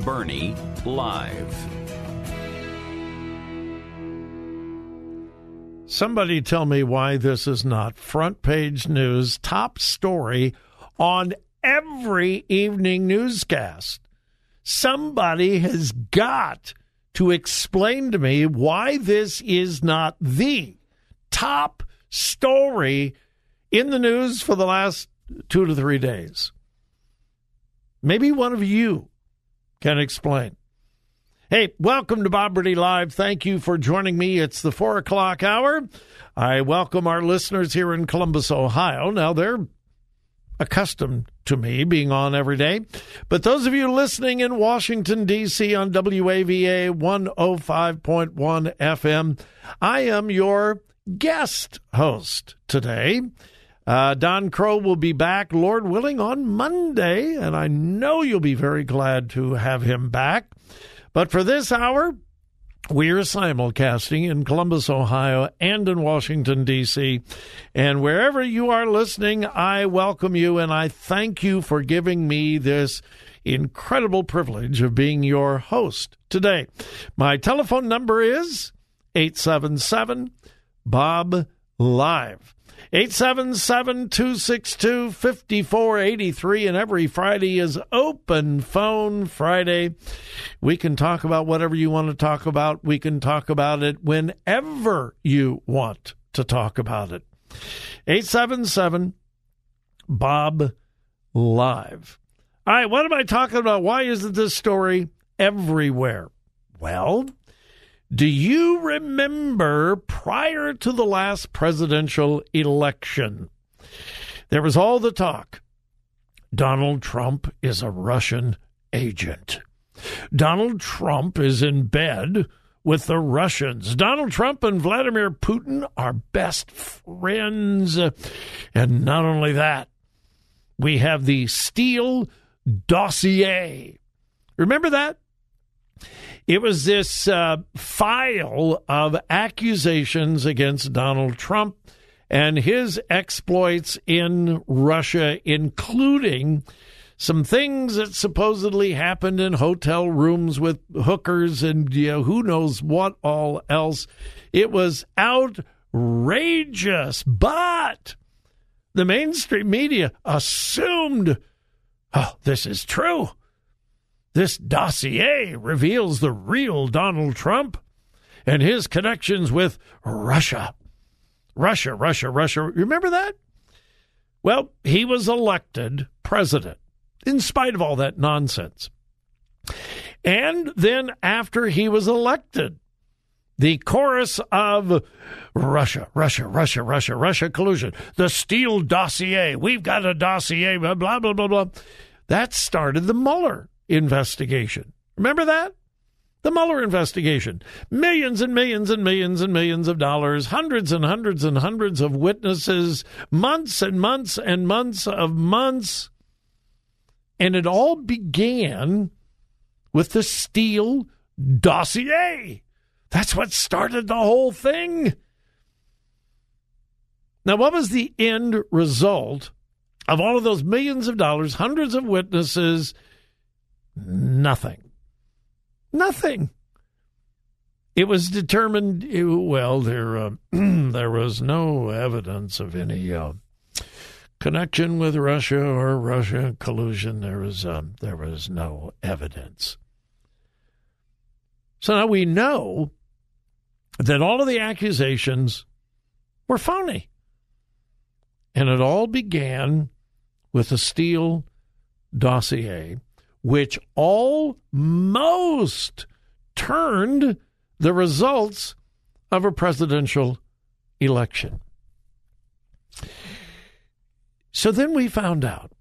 Burney Live. Somebody tell me why this is not front page news, top story on every evening newscast. Somebody has got to explain to me why this is not the top story in the news for the last two to three days. Maybe one of you can explain. Hey, welcome to Bob Burney Live. Thank you for joining me. It's the four o'clock hour. I welcome our listeners here in Columbus, Ohio. Now, they're accustomed to me being on every day. But those of you listening in Washington, D.C. on WAVA 105.1 FM, I am your guest host today. Uh, Don Crow will be back, Lord willing, on Monday, and I know you'll be very glad to have him back. But for this hour, we are simulcasting in Columbus, Ohio, and in Washington, D.C. And wherever you are listening, I welcome you and I thank you for giving me this incredible privilege of being your host today. My telephone number is 877 Bob Live. 877 262 5483. And every Friday is Open Phone Friday. We can talk about whatever you want to talk about. We can talk about it whenever you want to talk about it. 877 Bob Live. All right, what am I talking about? Why isn't this story everywhere? Well, do you remember prior to the last presidential election? There was all the talk. Donald Trump is a Russian agent. Donald Trump is in bed with the Russians. Donald Trump and Vladimir Putin are best friends. And not only that, we have the Steele dossier. Remember that? It was this uh, file of accusations against Donald Trump and his exploits in Russia, including some things that supposedly happened in hotel rooms with hookers and you know, who knows what all else. It was outrageous, but the mainstream media assumed, oh, this is true. This dossier reveals the real Donald Trump and his connections with Russia. Russia, Russia, Russia. Remember that? Well, he was elected president in spite of all that nonsense. And then after he was elected, the chorus of Russia, Russia, Russia, Russia, Russia collusion, the Steele dossier. We've got a dossier, blah, blah, blah, blah, blah. That started the Mueller investigation. Remember that? The Mueller investigation. Millions and millions and millions and millions of dollars, hundreds and hundreds and hundreds of witnesses, months and months and months of months. And it all began with the Steele dossier. That's what started the whole thing. Now, what was the end result of all of those millions of dollars, hundreds of witnesses? Nothing. Nothing. It was determined. Well, there uh, there was no evidence of any uh, connection with Russia or Russia collusion. There was um, there was no evidence. So now we know that all of the accusations were phony. And it all began with the Steele dossier, which almost turned the results of a presidential election. So then we found out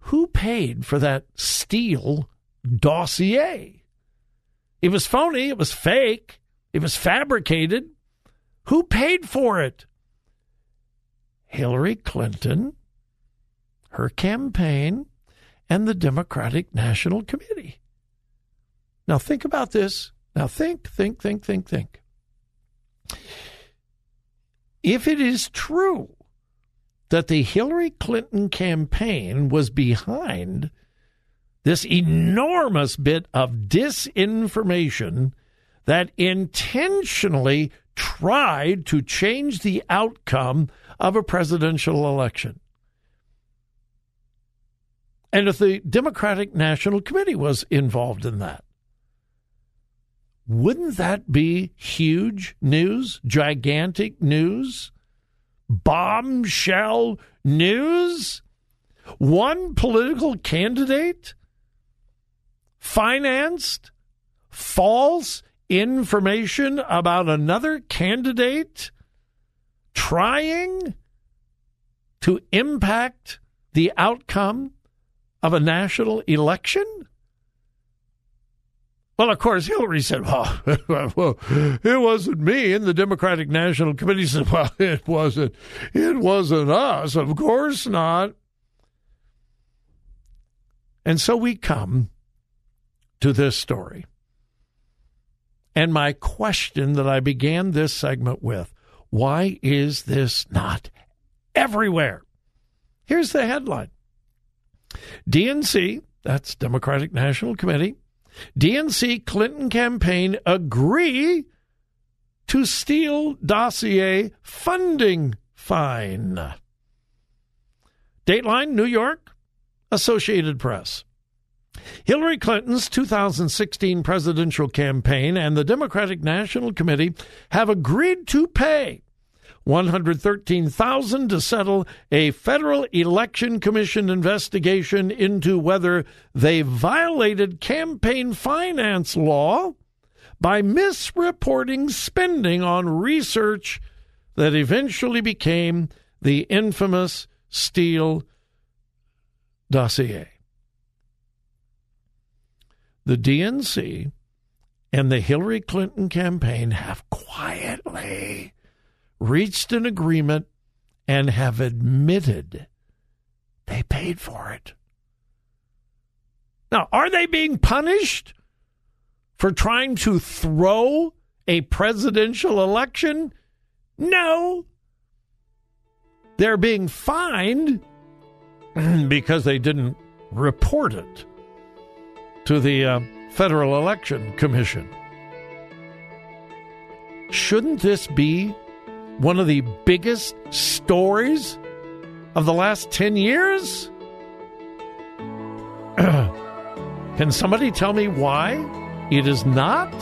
who paid for that Steele dossier. It was phony, it was fake, it was fabricated. Who paid for it? Hillary Clinton, her campaign, and the Democratic National Committee. Now, think about this. Now, think, think, think, think, think. If it is true that the Hillary Clinton campaign was behind this enormous bit of disinformation that intentionally tried to change the outcome of a presidential election. And if the Democratic National Committee was involved in that, wouldn't that be huge news, gigantic news, bombshell news? One political candidate financed false information about another candidate trying to impact the outcome of a national election? Well, of course, Hillary said, well, it wasn't me. And the Democratic National Committee said, well, it wasn't, it wasn't us. Of course not. And so we come to this story. And my question that I began this segment with why is this not everywhere? Here's the headline DNC, that's Democratic National Committee, DNC Clinton campaign agree to Steele dossier funding fine. Dateline, New York, Associated Press. Hillary Clinton's 2016 presidential campaign and the Democratic National Committee have agreed to pay 113,000 to settle a federal election commission investigation into whether they violated campaign finance law by misreporting spending on research that eventually became the infamous Steele dossier. The DNC and the Hillary Clinton campaign have quietly reached an agreement and have admitted they paid for it. Now, are they being punished for trying to throw a presidential election? No. They're being fined because they didn't report it to the uh, Federal Election Commission. Shouldn't this be one of the biggest stories of the last 10 years? Can somebody tell me why it is not?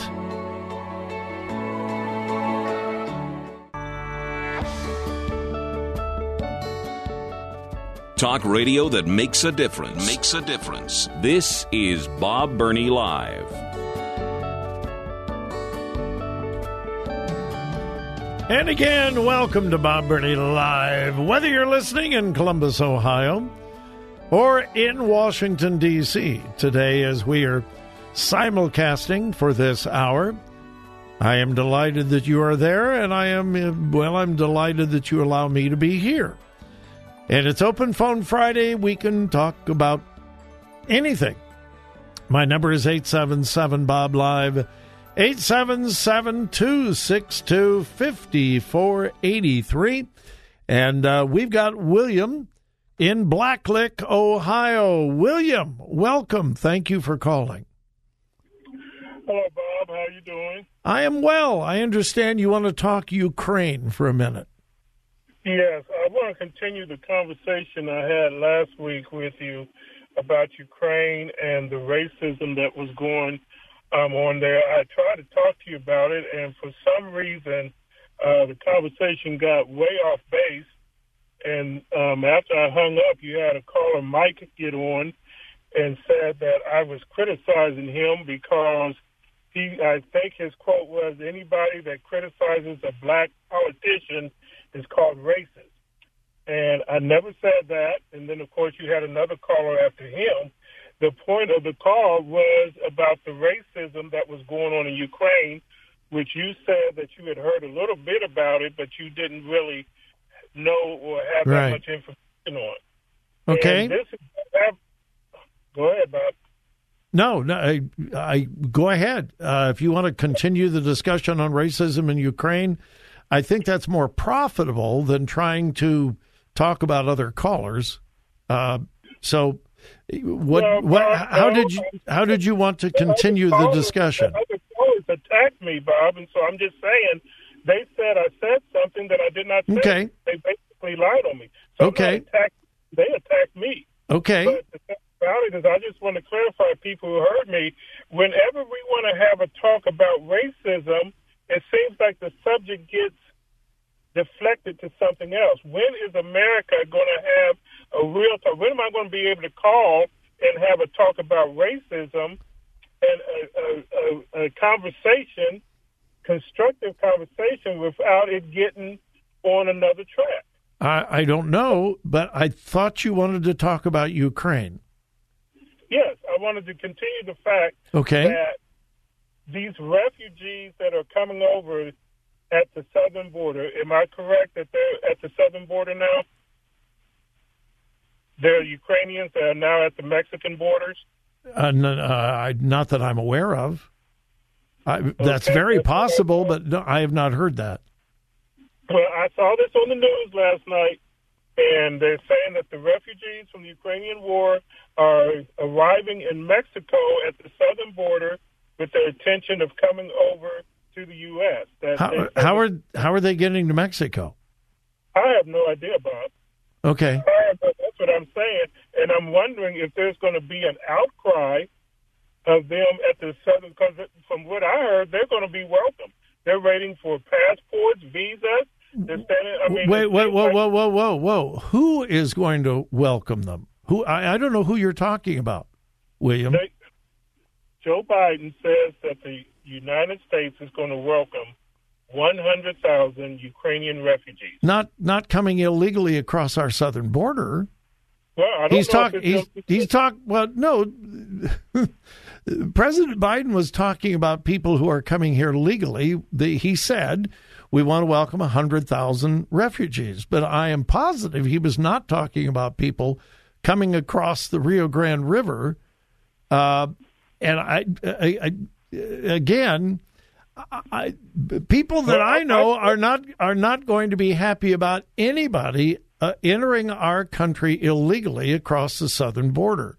Talk radio that makes a difference. Makes a difference. This is Bob Burney Live. And again, welcome to Bob Burney Live. Whether you're listening in Columbus, Ohio, or in Washington, D.C., today as we are simulcasting for this hour, I am delighted that you are there, and I am, well, I'm delighted that you allow me to be here. And it's Open Phone Friday. We can talk about anything. My number is 877 Bob Live. 877 262 5483. And uh, we've got William in Blacklick, Ohio. William, welcome. Thank you for calling. Hello, Bob. How are you doing? I am well. I understand you want to talk Ukraine for a minute. Yes, I want to continue the conversation I had last week with you about Ukraine and the racism that was going um, on there. I tried to talk to you about it, and for some reason, uh, the conversation got way off base. And um, after I hung up, you had a caller, Mike, get on and said that I was criticizing him because he, I think his quote was, anybody that criticizes a black politician is called racist. And I never said that. And then, of course, you had another caller after him the point of the call was about the racism that was going on in Ukraine, which you said that you had heard a little bit about it, but you didn't really know or have right. that much information on. Okay. this is, go ahead, Bob. No, no, I, I go ahead. Uh, if you want to continue the discussion on racism in Ukraine, I think that's more profitable than trying to talk about other callers. Uh, so what? What? How did you? How did you want to continue the discussion? Other callers attacked me, Bob, and so I'm just saying they said I said something that I did not say. Okay. They basically lied on me. So okay. Attacked, they attacked me. Okay. But about it is, I just want to clarify, people who heard me. Whenever we want to have a talk about racism, it seems like the subject gets deflected to something else. When is America going to have a real talk? When am I going to be able to call and have a talk about racism and a, a, a, a conversation, constructive conversation, without it getting on another track? I, I don't know, but I thought you wanted to talk about Ukraine. Yes, I wanted to continue the fact okay. that these refugees that are coming over at the southern border. Am I correct that they're at the southern border now? They're Ukrainians that are now at the Mexican borders. Uh, uh, not that I'm aware of. I, that's okay. very possible, but no, I have not heard that. Well, I saw this on the news last night, and they're saying that the refugees from the Ukrainian war are arriving in Mexico at the southern border with the intention of coming over to the U.S. That how, how are how are they getting to Mexico? I have no idea, Bob. Okay, that's what I'm saying, and I'm wondering if there's going to be an outcry of them at the southern. Because from what I heard, they're going to be welcome. They're waiting for passports, visas. They're standing, I mean, wait, wait, whoa, whoa, whoa, whoa, whoa! Who is going to welcome them? Who? I, I don't know who you're talking about, William. They, Joe Biden says that the United States is going to welcome 100,000 Ukrainian refugees. Not not coming illegally across our southern border. Well, I don't he's talking. He's, he's talk. Well, no. President Biden was talking about people who are coming here legally. The, he said we want to welcome 100,000 refugees, but I am positive he was not talking about people coming across the Rio Grande River. Uh, and I, I, I again, I, people that I know are not are not going to be happy about anybody uh, entering our country illegally across the southern border.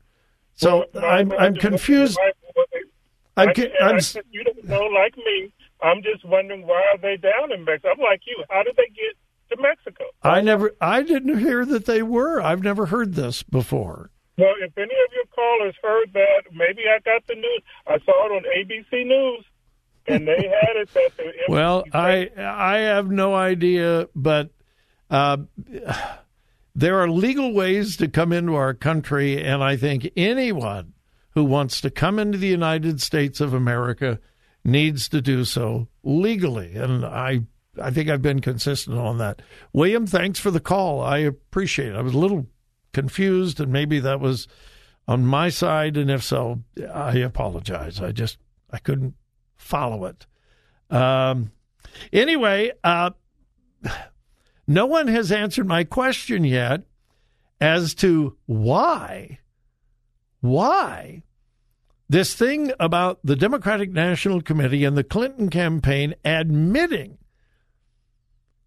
So well, I'm I'm confused. I'm, I'm, you don't know like me. I'm just wondering why are they down in Mexico? I'm like you. How did they get to Mexico? I never. I didn't hear that they were. I've never heard this before. Well, if any of your callers heard that, maybe I got the news. I saw it on ABC News, and they had it that the. well, I I have no idea, but uh, there are legal ways to come into our country, and I think anyone who wants to come into the United States of America needs to do so legally, and I I think I've been consistent on that. William, thanks for the call. I appreciate it. I was a little confused, and maybe that was on my side, and if so, I apologize. I just I couldn't follow it. Um, anyway, uh, no one has answered my question yet as to why, why this thing about the Democratic National Committee and the Clinton campaign admitting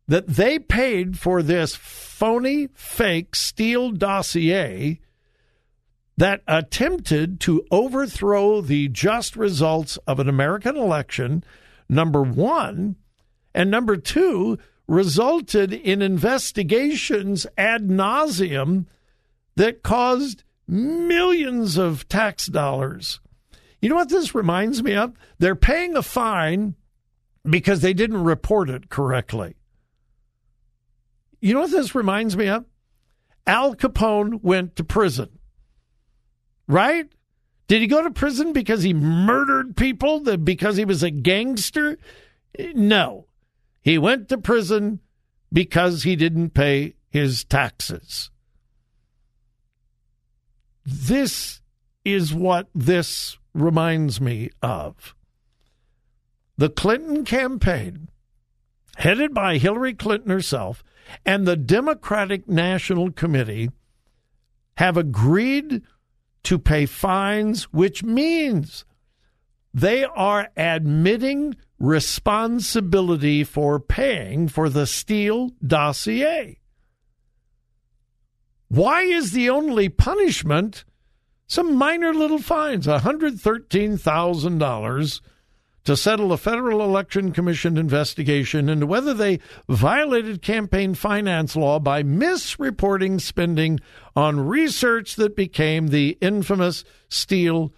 that they paid for this phony, fake Steele dossier that attempted to overthrow the just results of an American election, number one, and number two, resulted in investigations ad nauseum that caused millions of tax dollars. You know what this reminds me of? They're paying a fine because they didn't report it correctly. You know what this reminds me of? Al Capone went to prison right? Did he go to prison because he murdered people, because he was a gangster? No. He went to prison because he didn't pay his taxes. This is what this reminds me of. The Clinton campaign, headed by Hillary Clinton herself, and the Democratic National Committee have agreed to pay fines, which means they are admitting responsibility for paying for the Steele dossier. Why is the only punishment some minor little fines, $113,000 to settle a Federal Election Commission investigation into whether they violated campaign finance law by misreporting spending on research that became the infamous Steele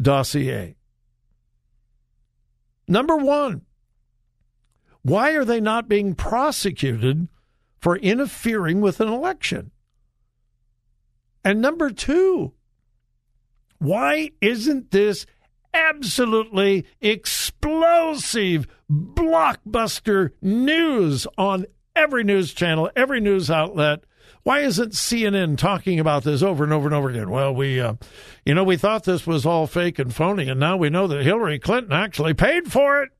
dossier. Number one, why are they not being prosecuted for interfering with an election? And number two, why isn't this absolutely explosive blockbuster news on every news channel, every news outlet. Why isn't CNN talking about this over and over and over again? Well, we, uh, you know, we thought this was all fake and phony, and now we know that Hillary Clinton actually paid for it.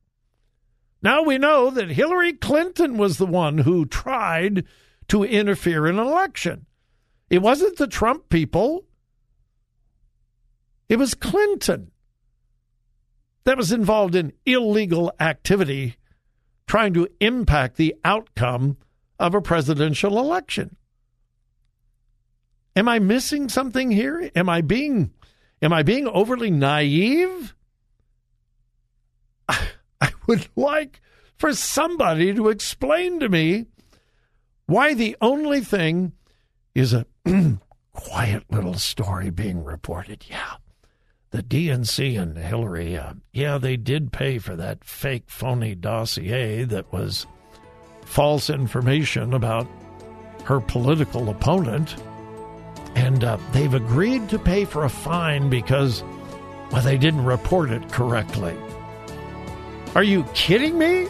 Now we know that Hillary Clinton was the one who tried to interfere in an election. It wasn't the Trump people, it was Clinton that was involved in illegal activity trying to impact the outcome of a presidential election. Am I missing something here? Am I being am I being overly naive? I would like for somebody to explain to me why the only thing is a quiet little story being reported. Yeah the DNC and Hillary, uh, yeah, they did pay for that fake, phony dossier that was false information about her political opponent. And uh, they've agreed to pay for a fine because, well, they didn't report it correctly. Are you kidding me?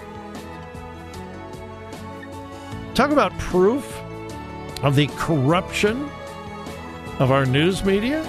Talk about proof of the corruption of our news media.